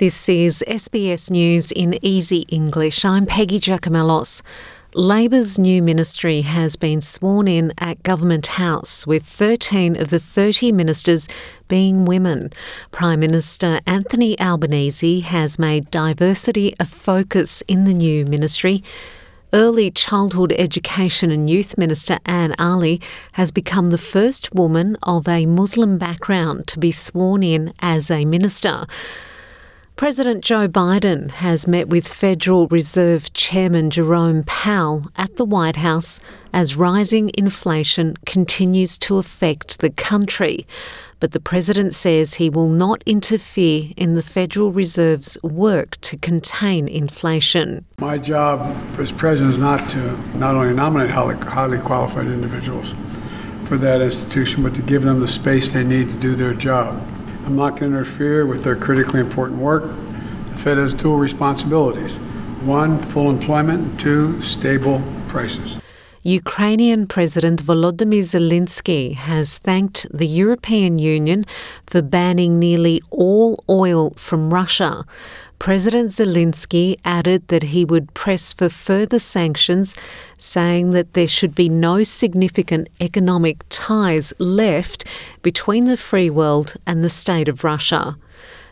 This is SBS News in Easy English. I'm Peggy Giakoumelos. Labor's new ministry has been sworn in at Government House, with 13 of the 30 ministers being women. Prime Minister Anthony Albanese has made diversity a focus in the new ministry. Early Childhood Education and Youth Minister Anne Aly has become the first woman of a Muslim background to be sworn in as a minister. President Joe Biden has met with Federal Reserve Chairman Jerome Powell at the White House as rising inflation continues to affect the country. But the president says he will not interfere in the Federal Reserve's work to contain inflation. My job as president is not to not only nominate highly, qualified individuals for that institution, but to give them the space they need to do their job. I'm not going to interfere with their critically important work. The Fed has dual responsibilities one, full employment, two, stable prices. Ukrainian President Volodymyr Zelensky has thanked the European Union for banning nearly all oil from Russia. President Zelensky added that he would press for further sanctions, saying that there should be no significant economic ties left between the free world and the state of Russia.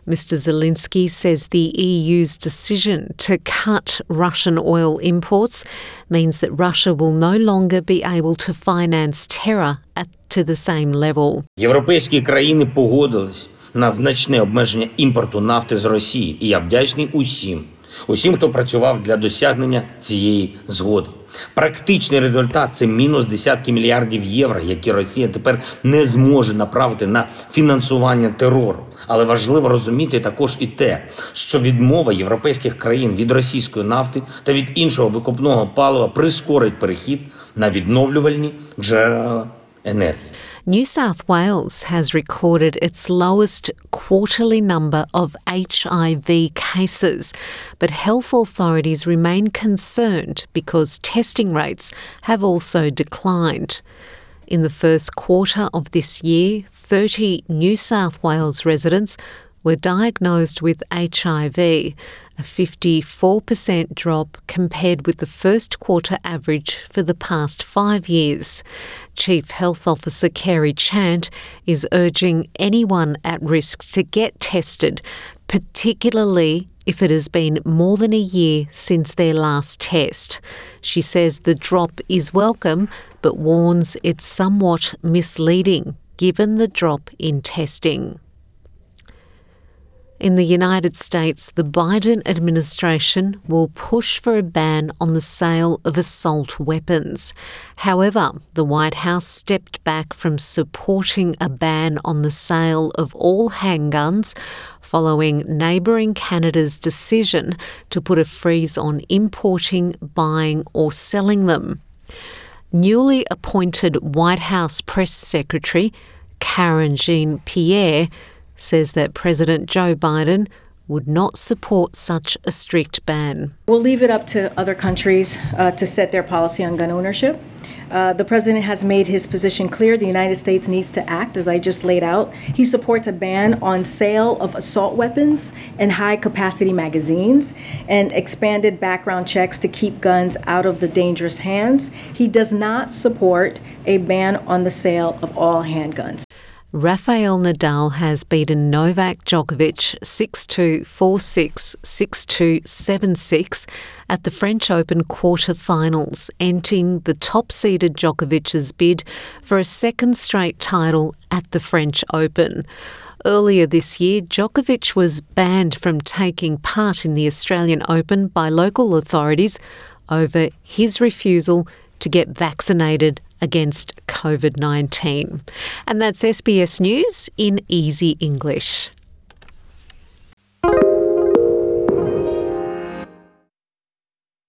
Mr. Zelensky says the EU's decision to cut Russian oil imports means that Russia will no longer be able to finance terror at, to the same level. European countries на значне обмеження імпорту нафти з Росії, і я вдячний усім, усім, хто працював для досягнення цієї згоди. Практичний результат це мінус десятки мільярдів євро, які Росія тепер не зможе направити на фінансування терору. Але важливо розуміти також і те, що відмова європейських країн від російської нафти та від іншого викопного палива прискорить перехід на відновлювальні джерела New South Wales has recorded its lowest quarterly number of HIV cases, but health authorities remain concerned because testing rates have also declined. In the first quarter of this year, 30 New South Wales residents were diagnosed with HIV, a 54% drop compared with the first quarter average for the past five years. Chief Health Officer Kerry Chant is urging anyone at risk to get tested, particularly if it has been more than a year since their last test. She says the drop is welcome, but warns it's somewhat misleading given the drop in testing. In the United States, the Biden administration will push for a ban on the sale of assault weapons. However, the White House stepped back from supporting a ban on the sale of all handguns following neighbouring Canada's decision to put a freeze on importing, buying, or selling them. Newly appointed White House Press Secretary Karine Jean-Pierre says that President Joe Biden would not support such a strict ban. We'll leave it up to other countries uh, to set their policy on gun ownership. Uh, the president has made his position clear. The United States needs to act, as I just laid out. He supports a ban on sale of assault weapons and high capacity magazines and expanded background checks to keep guns out of the dangerous hands. He does not support a ban on the sale of all handguns. Rafael Nadal has beaten Novak Djokovic 6 2 4 6 6 2 7 6 at the French Open quarter-finals, ending the top seeded Djokovic's bid for a second straight title at the French Open. Earlier this year, Djokovic was banned from taking part in the Australian Open by local authorities over his refusal to get vaccinated against COVID 19. And that's SBS News in easy English.